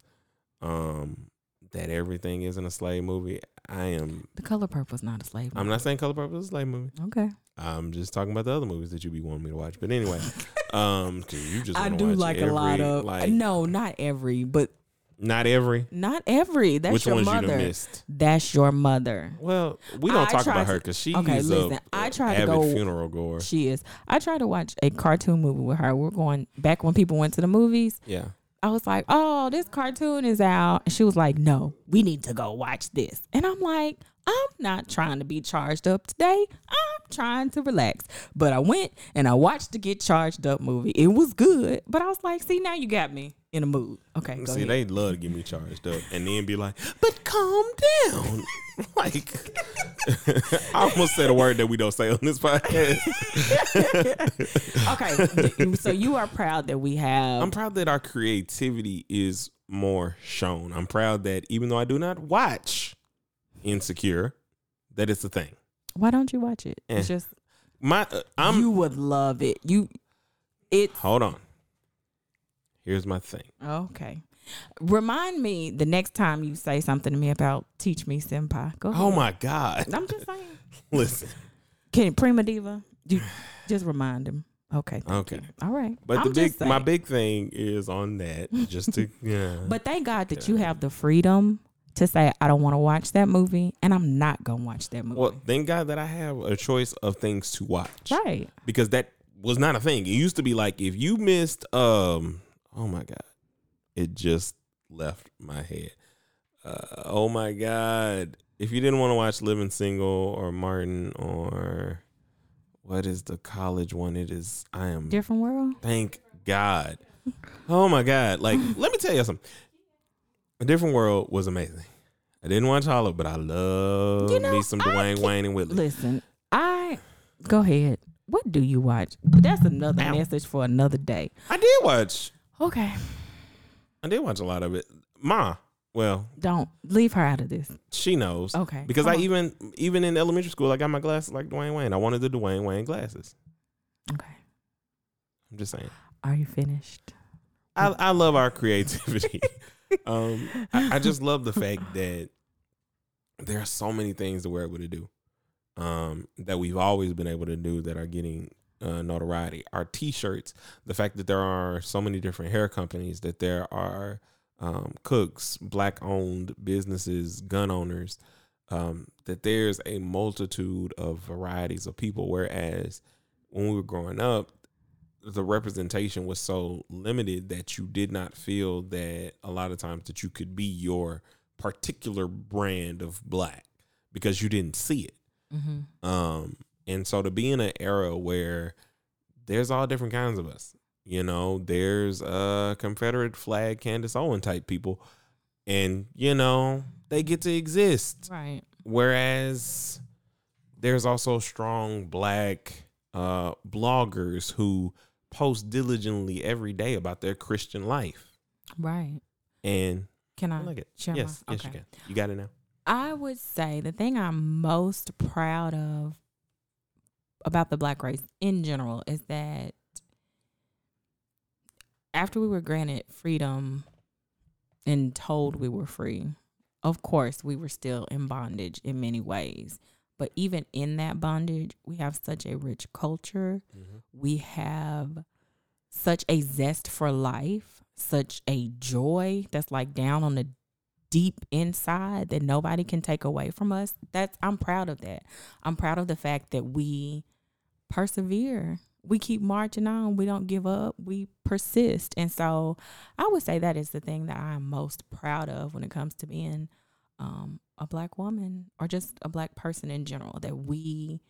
Um, that everything isn't a slave movie. I am. the color purple is not a slave. Movie. I'm not saying Color Purple is a slave movie. Okay. I'm just talking about the other movies that you be wanting me to watch. But anyway, um, you just I do watch like a lot of like no, not every, but not every. not every. That's Which your ones mother. That's your mother. Well, we don't I talk about her because she Okay, is listen, a I tried to go- funeral goer. She is. I tried to watch a cartoon movie with her. We're going back when people went to the movies. Yeah, I was like, "Oh, this cartoon is out," and she was like, "No, we need to go watch this." And I'm like, "I'm not trying to be charged up today. I'm trying to relax." But I went and I watched the Get Charged Up movie. It was good, but I was like, "See, now you got me in a mood." Okay, see, ahead. they love to get me charged up and then be like, "But calm down." like, I almost said a word that we don't say on this podcast. okay, so you are proud that we have. I'm proud that our creativity is more shown. I'm proud that even though I do not watch Insecure, that it's a thing. Why don't you watch it? It's Eh. just My, uh, I'm. you would love it. You, It. hold on. Here's my thing. Okay. Remind me the next time you say something to me about teach me senpai. Go ahead. Oh my God! I'm just saying. Listen. Can Prima Diva? You just remind him. Okay. Okay. you. All right. But I'm the big, my big thing is on that, just to yeah. But thank God that you have the freedom to say I don't want to watch that movie, and I'm not gonna watch that movie. well, thank God that I have a choice of things to watch, right. because that was not a thing. It used to be like if you missed, um, oh my God, it just left my head. Uh, oh my God, if you didn't want to watch Living Single or Martin or what is the college one? It is I am Different world. Thank God. Oh my God. Like, let me tell you something. A Different World was amazing. I didn't watch all of it, but I love You know, me some Dwayne Wayne and Whitley. Listen, I go ahead. What do you watch? That's another Ow. message for another day. I did watch. Okay. I did watch a lot of it. Ma, well, Don't leave her out of this. she knows. Okay. Because I on. even even in elementary school, I got my glasses like Dwayne Wayne. I wanted the Dwayne Wayne glasses. Okay. I'm just saying. Are you finished? I, I love our creativity. um, I, I just love the fact that there are so many things that we're able to do um, that we've always been able to do that are getting uh, notoriety. Our T-shirts, the fact that there are so many different hair companies, that there are um, cooks, black-owned businesses, gun owners, um, that there's a multitude of varieties of people. Whereas when we were growing up, the representation was so limited that you did not feel that a lot of times that you could be your particular brand of black because you didn't see it. Mm-hmm. Um, and so to be in an era where there's all different kinds of us, You know, there's a Confederate flag Candace Owen type people, and you know they get to exist. Right. Whereas there's also strong black uh, bloggers who post diligently every day about their Christian life. Right. And Can I I like it. yes, my- yes, you can. You got it now. I would say the thing I'm most proud of about the black race in general is that after we were granted freedom and told we were free, of course, we were still in bondage in many ways. But even in that bondage, we have such a rich culture. Mm-hmm. We have such a zest for life, such a joy that's like down on the deep inside that nobody can take away from us. That's I'm proud of that. I'm proud of the fact that we persevere. We keep marching on. We don't give up. We persist. And so I would say that is the thing that I'm most proud of when it comes to being um, a black woman or just a black person in general. That we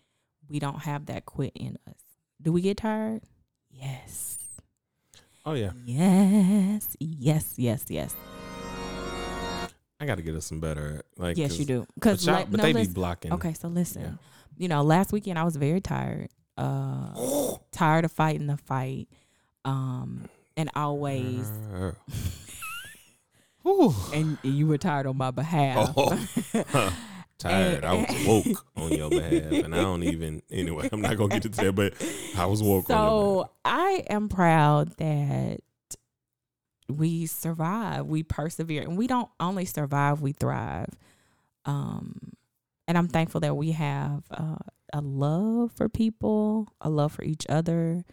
we don't have that quit in us. Do we get tired? Yes. Oh yeah, Yes. Yes. Yes. Yes. I got to get us some better. Like yes, you do. Because y'all- but they be blocking. Okay, so listen. Yeah. You know, last weekend I was very tired. Uh tired of fighting the fight. Um and always and you were tired on my behalf. Oh. Tired. I was woke on your behalf, and I don't even. Anyway, I'm not gonna get into that, but I was woke so I am proud that we survive, we persevere, and we don't only survive, we thrive. Um, and I'm thankful that we have uh, a love for people, a love for each other.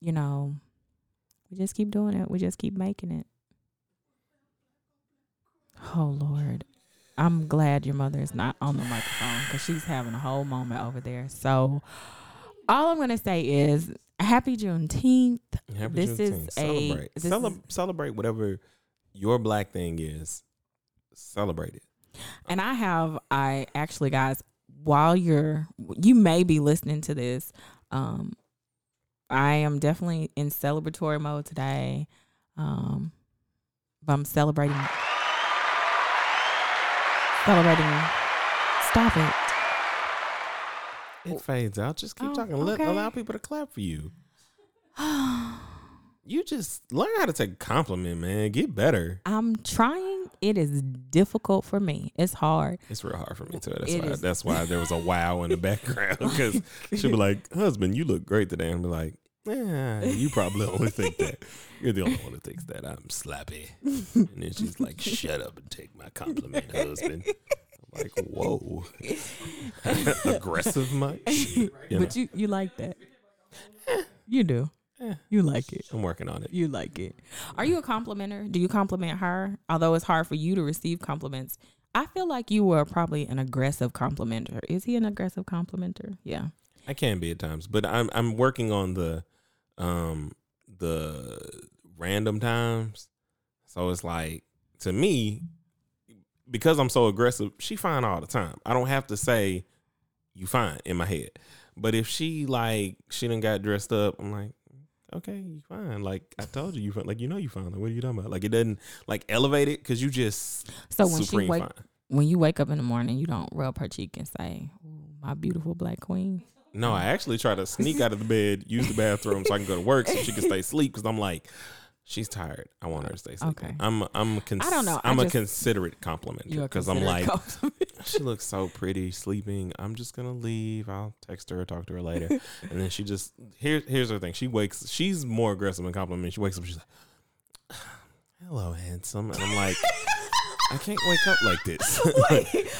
You know, we just keep doing it. We just keep making it. Oh Lord, I'm glad your mother is not on the microphone because she's having a whole moment over there. So, all I'm gonna say is Happy Juneteenth. Happy this is Juneteenth. a- celebrate. this Cele- is- celebrate whatever your black thing is. Celebrate it. And I have, I actually, guys, while you're, you may be listening to this, um, I am definitely in celebratory mode today. Um, but I'm celebrating, celebrating. Stop it. It fades out. Just keep Oh, talking. Let okay. allow people to clap for you. You just learn how to take a compliment, man. Get better. I'm trying. It is difficult for me. It's hard. It's real hard for me too. That's It why. is. That's why there was a wow in the background because she'll be like, "Husband, you look great today," and be like, "Yeah, you probably only think that. You're the only one who thinks that I'm slappy." And then she's like, "Shut up and take my compliment, husband." I'm like, "Whoa, aggressive much?" You know, But you, you like that. You do. Eh. You like it. I'm working on it. You like it. Are you a complimenter? Do you compliment her? Although it's hard for you to receive compliments, I feel like you were probably an aggressive complimenter. Is he an aggressive complimenter? Yeah. I can be at times, but I'm I'm working on the um the random times. So it's like to me, because I'm so aggressive, she fine all the time. I don't have to say you fine in my head. But if she like she done got dressed up, I'm like, okay, you fine. Like I told you, you fine. Like you know you fine. Like what are you talking about? Like it doesn't like elevate it because you just So when she wake fine. when you wake up in the morning, you don't rub her cheek and say, "My beautiful black queen." No, I actually try to sneak out of the bed, use the bathroom so I can go to work so she can stay asleep because I'm like, she's tired. I want her to stay asleep. Okay. I'm I'm a cons- I don't know. I I'm a considerate compliment because I'm like, she looks so pretty sleeping. I'm just gonna leave. I'll text her, talk to her later, and then she just here. Here's her thing. She wakes. She's more aggressive in compliment. She wakes up. She's like, "Hello, handsome," and I'm like, I can't wake up like this.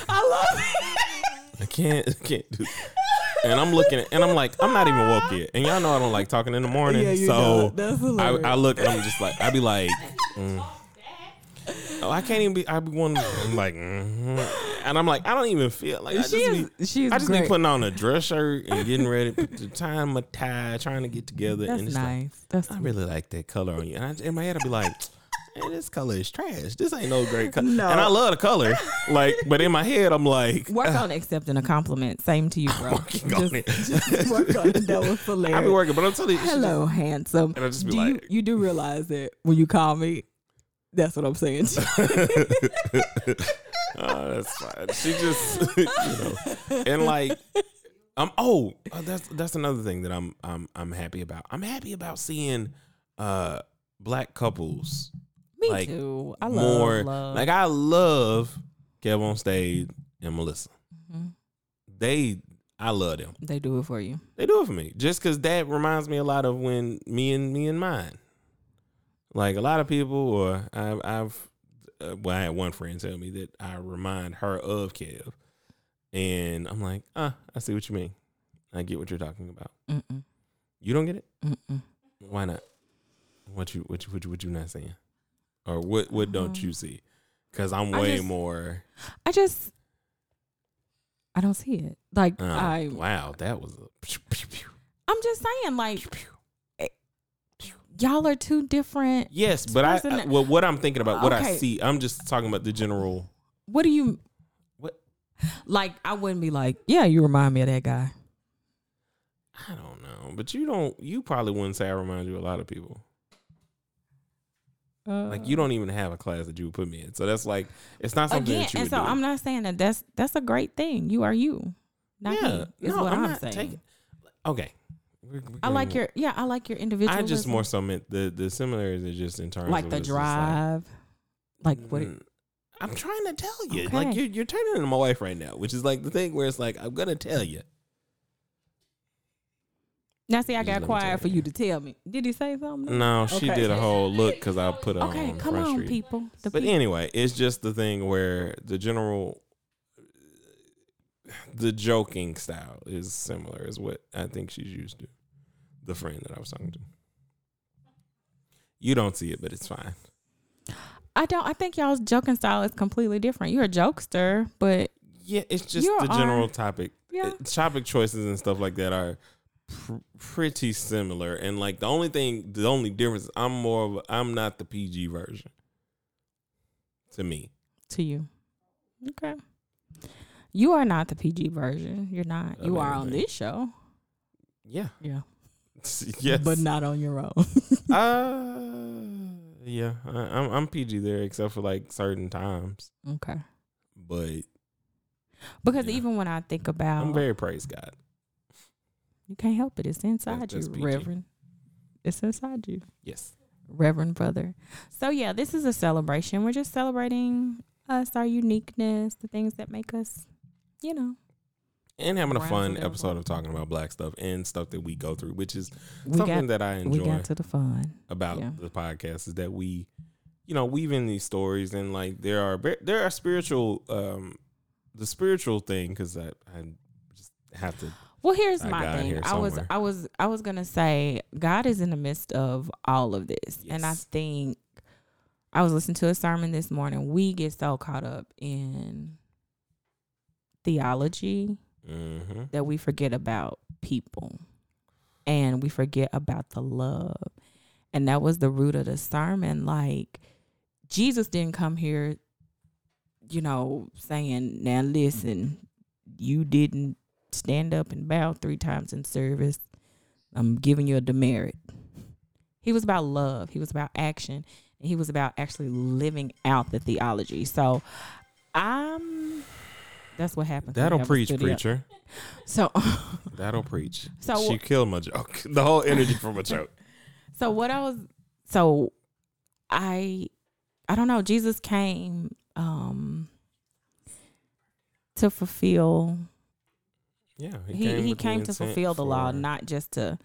I love it. I can't, I can't do. And I'm looking at, and I'm like, I'm not even woke yet. And y'all know I don't like talking in the morning. Yeah, so. I. I look and I'm just like, I'd be like, mm. oh, I can't even be. I be one. I'm like, mhm. and I'm like, I don't even feel like I just is. be. She's I just great. be putting on a dress shirt and getting ready, put the tying my tie, trying to get together. That's and it's like, nice. That's I really like that color on you. And I, in my head, I'd be like, man, this color is trash. This ain't no great color. No. And I love the color. Like, but in my head, I'm like, Work on accepting a compliment. Same to you, bro. working on Just- it. just work on it. That was hilarious. I be working, but I'm telling you, it's just- Hello, handsome. And I just be do like- you, you do realize that when you call me, that's what I'm saying. oh, that's fine. She just, you know, and like, I'm. Oh, uh, that's that's another thing that I'm I'm I'm happy about. I'm happy about seeing uh black couples me Like, too. I love more. love. Like I love Kev on stage and Melissa. Mhm. They, I love them. They do it for you. They do it for me just because that reminds me a lot of when me and me and mine. Like a lot of people, or I've, I've uh, well, I had one friend tell me that I remind her of Kev, and I'm like, ah, I see what you mean. I get what you're talking about. Mm-mm, You don't get it? mm-mm. Why not? What you what you what you, what you not saying, or what what don't Um, you see? Because I'm I way just- more. I just, I don't see it. Like Uh, I, wow, that was a. I'm just saying, like y'all are two different. Yes, but I, I, well, what I'm thinking about, what I see, I'm just talking about the general. What do you What like? I wouldn't be like, yeah, you remind me of that guy. I don't know, but you don't. You probably wouldn't say I remind you of a lot of people. Like you don't even have a class that you would put me in, so that's like it's not something again, that you and would so do. I'm not saying that that's that's a great thing. You are you, not yeah, me. Is no, what I'm, I'm, not saying. taking. Okay, We're- we're I like your yeah, I like your individual. I just more so meant the the similarities are just in terms like of the just like, drive, like, what. It, Mm, I'm trying to tell you, Okay. like you're you're turning into my wife right now, which is like the thing where it's like I'm gonna tell you. Now, see, I got quiet for you. you to tell me. Did he say something? No, she Okay. did a whole look because I put her Okay, on come Front on, Street. people. The But people. anyway, it's just the thing where the general, the joking style is similar, is what I think she's used to. The friend that I was talking to. You don't see it, but it's fine. I don't. I think y'all's joking style is completely different. You're a jokester, but Yeah, it's just You the general are- topic. yeah, it- topic choices and stuff like that are pr- pretty similar. And like the only thing, the only difference, I'm more of, a, I'm not the PG version. To me, to you. Okay. You are not the PG version. You're not. Of You are on this show. yeah, Yeah. yes, But not on your own. Uh, yeah, I, I'm I'm PG there except for like certain times, okay. but Because Yeah. even when I think about I'm very praise God. You can't help it. It's inside that's you, PG. Reverend. It's inside you. Yes, Reverend brother. So yeah, this is a celebration. We're just celebrating us, our uniqueness, the things that make us, you know. and having a fun episode of talking about black stuff and stuff that we go through, which is We something got that I enjoy. we got to the fun. about yeah. the podcast is that we, you know, weave in these stories and like there are there are spiritual, um, the spiritual thing because I I just have to Well, here's I my thing. here I was. I was I was gonna say God is in the midst of all of this, and I think I was listening to a sermon this morning. We get so caught up in theology mm-hmm. that we forget about people, and we forget about the love, and that was the root of the sermon. Like Jesus didn't come here, you know, saying, "Now listen, you didn't." Stand up and bow three times in service. I'm giving you a demerit. He was about love. He was about action. And he was about actually living out the theology. So I'm that's what happened. That'll preach, studio. preacher. So That'll preach. So- she killed my joke. The whole energy from a joke. so what I was so I I don't know, Jesus came um to fulfill Yeah, he he with the came to fulfill the law, not just to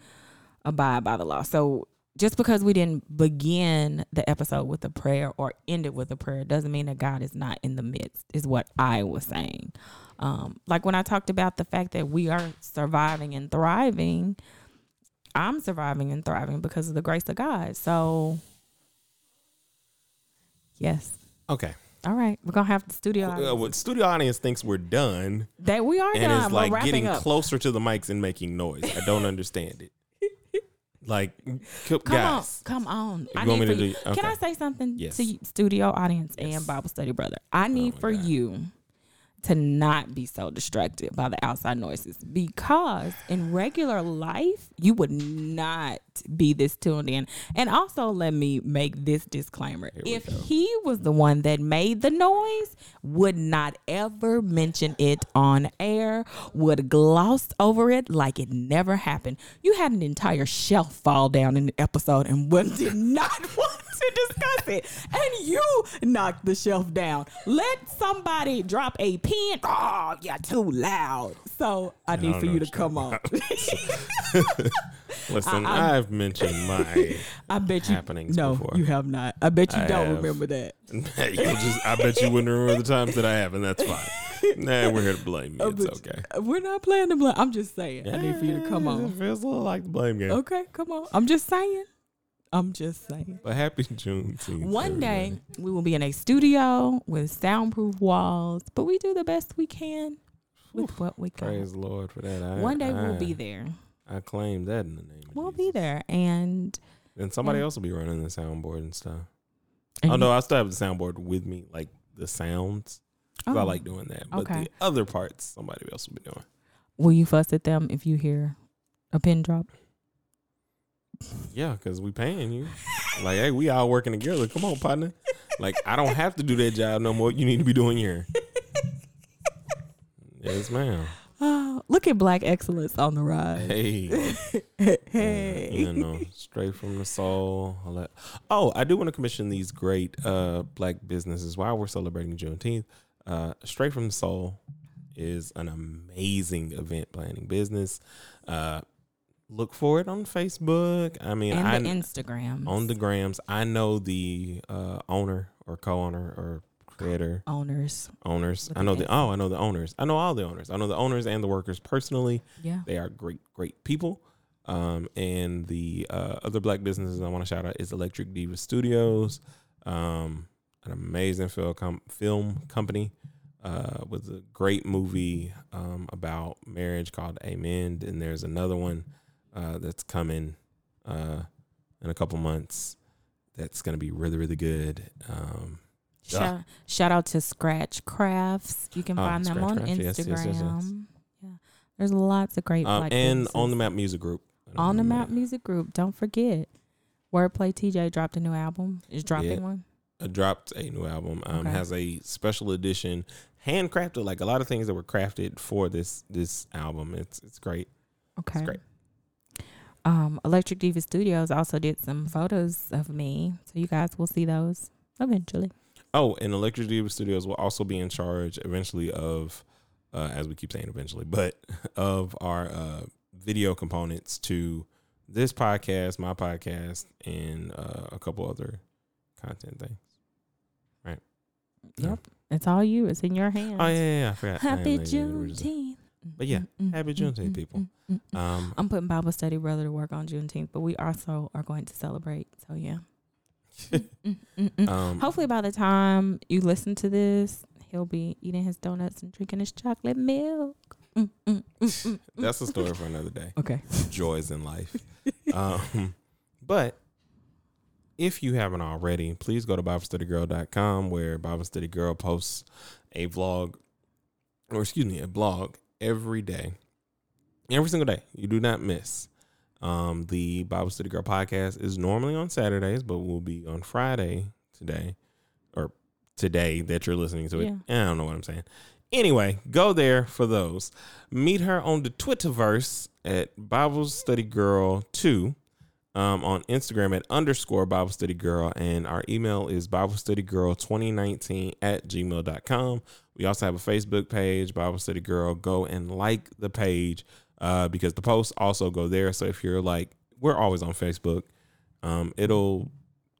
abide by the law. So just because we didn't begin the episode with a prayer or end it with a prayer doesn't mean that God is not in the midst. Is what I was saying. Um, like when I talked about the fact that we are surviving and thriving, I'm surviving and thriving because of the grace of God. So yes. Okay. All right, we're gonna have the studio. Uh, audience. what studio audience thinks we're done that we are and done. is We're like getting up. closer to the mics and making noise. I don't understand it. Like, Come guys, on, come on. I need for to you. do- Can I say something Yes. to you, studio audience Yes. and Bible study brother? I need my for God. you to not be so distracted by the outside noises because in regular life you would not be this tuned in. And also let me make this disclaimer. If go. he was the one that made the noise, would not ever mention it on air, would gloss over it like it never happened. You had an entire shelf fall down in the episode and would did not to discuss it. And you knocked the shelf down. Let somebody drop a pen. Oh, you're too loud. So I need don't for you to come on. listen, I- I've mentioned my. I bet you happenings No, before. you have not. I bet you I don't have. remember that. Just, I bet you wouldn't remember the times that I have, and that's fine. Nah, we're here to blame you. Oh, it's okay. We're not playing the blame. I'm just saying. I need for you to come on. It feels a little like the blame game. Okay, come on. I'm just saying. I'm just saying. But happy Juneteenth. One day we will be in a studio with soundproof walls, but we do the best we can with what we got. Praise the Lord for that. I, One day I, we'll be there. I claim that in the name of We'll Jesus. be there, and, And somebody Yeah. else will be running the soundboard and stuff. and oh, no, I still have the soundboard with me, like the sounds. 'cause I Oh. like doing that. But okay. the other parts, somebody else will be doing. Will you fuss at them if you hear a pin drop? Yeah, because we paying you. like, hey, we all working together. Come on, partner. Like, I don't have to do that job no more. You need to be doing your. yes, ma'am. Oh, look at black excellence on the rise. Hey. hey. You know, straight from the soul. Oh, I do want to commission these great uh, black businesses while we're celebrating Juneteenth. Uh, straight from the soul is an amazing event planning business. Look for it on Facebook. I mean, and I the Instagram on the grams. I know the uh, owner or co-owner or creator owners. owners. I know the oh, I know the owners. I know all the owners. I know the owners and the workers personally. Yeah. They are great, great people. Um, and the uh, other black businesses I want to shout out is Electric Diva Studios, um, an amazing film com- film company uh, with a great movie um, about marriage called Amen. And there's another one uh, that's coming uh, in a couple months that's going to be really, really good. Um, Shout, shout out to Scratch Crafts. You can Oh, find them Scratch on Crafts, yes, yes, yes, yes. Instagram. Yeah. There's lots of great um, and businesses. on the Map Music Group. On the Map Music Group. Don't forget. Wordplay TJ dropped a new album. Is dropping Yeah. one. uh, dropped a new album. Um, Okay. has a special edition, handcrafted, like a lot of things that were crafted for this this album. It's it's great. Okay. great. Um, Electric Diva Studios also did some photos of me, so you guys will see those eventually. Oh, and Electric Diva Studios will also be in charge eventually of, uh, as we keep saying eventually, but of our uh, video components to this podcast, my podcast, and uh, a couple other content things. Right. Yeah. Yep, it's all you. It's in your hands. Oh yeah, yeah, yeah I forgot. Happy. Juneteenth. But yeah, Mm, mm, happy mm, Juneteenth, people. Um, I'm putting Bible study brother to work on Juneteenth, but we also are going to celebrate. So yeah. Um, Hopefully, by the time you listen to this, he'll be eating his donuts and drinking his chocolate milk. That's a story for another day. Okay. joys in life. um, but if you haven't already, please go to BibleStudyGirl.com where Bible Study Girl posts a vlog, or excuse me, a blog every day, every single day. You do not miss. Um, the Bible Study Girl podcast is normally on Saturdays, but will be on Friday today, or today that you're listening to it. I don't know what I'm saying. Anyway, go there for those. Meet her on the Twitterverse at Bible Study Girl 2. Um, on Instagram at underscore Bible Study Girl. And our email is Bible Study Girl 2019 at gmail.com. We also have a Facebook page, Bible Study Girl. Go and like the page uh, because the posts also go there. So if you're like, we're always on Facebook, um, it'll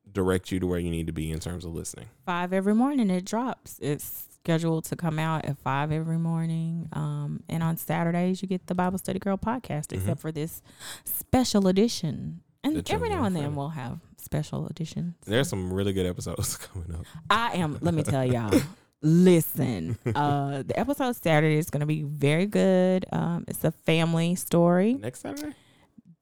direct you to where you need to be in terms of listening. Five every morning it drops. It's scheduled to come out at five every morning. Um, and on Saturdays you get the Bible Study Girl podcast, except for this special edition. And every now and then we'll have special editions. There's some really good episodes coming up. I am. Let me tell y'all. Listen, uh, the episode Saturday is going to be very good. Um, it's a family story. Next Saturday?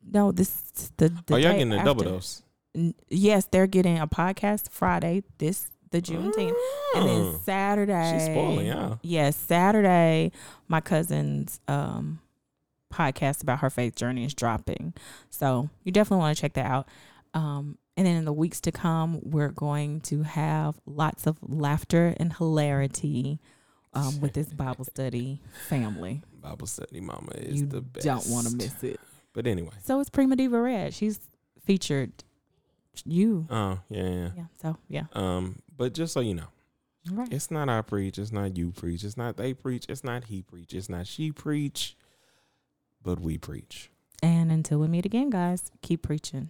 no, this the, the oh, y'all getting a double dose. N- Yes, they're getting a podcast Friday. This the Juneteenth, and then Mm. Saturday. She's spoiling y'all. Yes, Saturday, my cousin's um podcast about her faith journey is dropping. So you definitely want to check that out. Um, and then in the weeks to come, we're going to have lots of laughter and hilarity um, with this Bible study family. Bible study mama is you the best. don't want to miss it. But anyway. So it's Prima Diva Red. She's featured you. Oh, yeah, yeah. Yeah. So yeah. Um, but just so you know, right. it's not I preach, it's not you preach, it's not they preach, it's not he preach, it's not she preach, but we preach. And until we meet again, guys, keep preaching.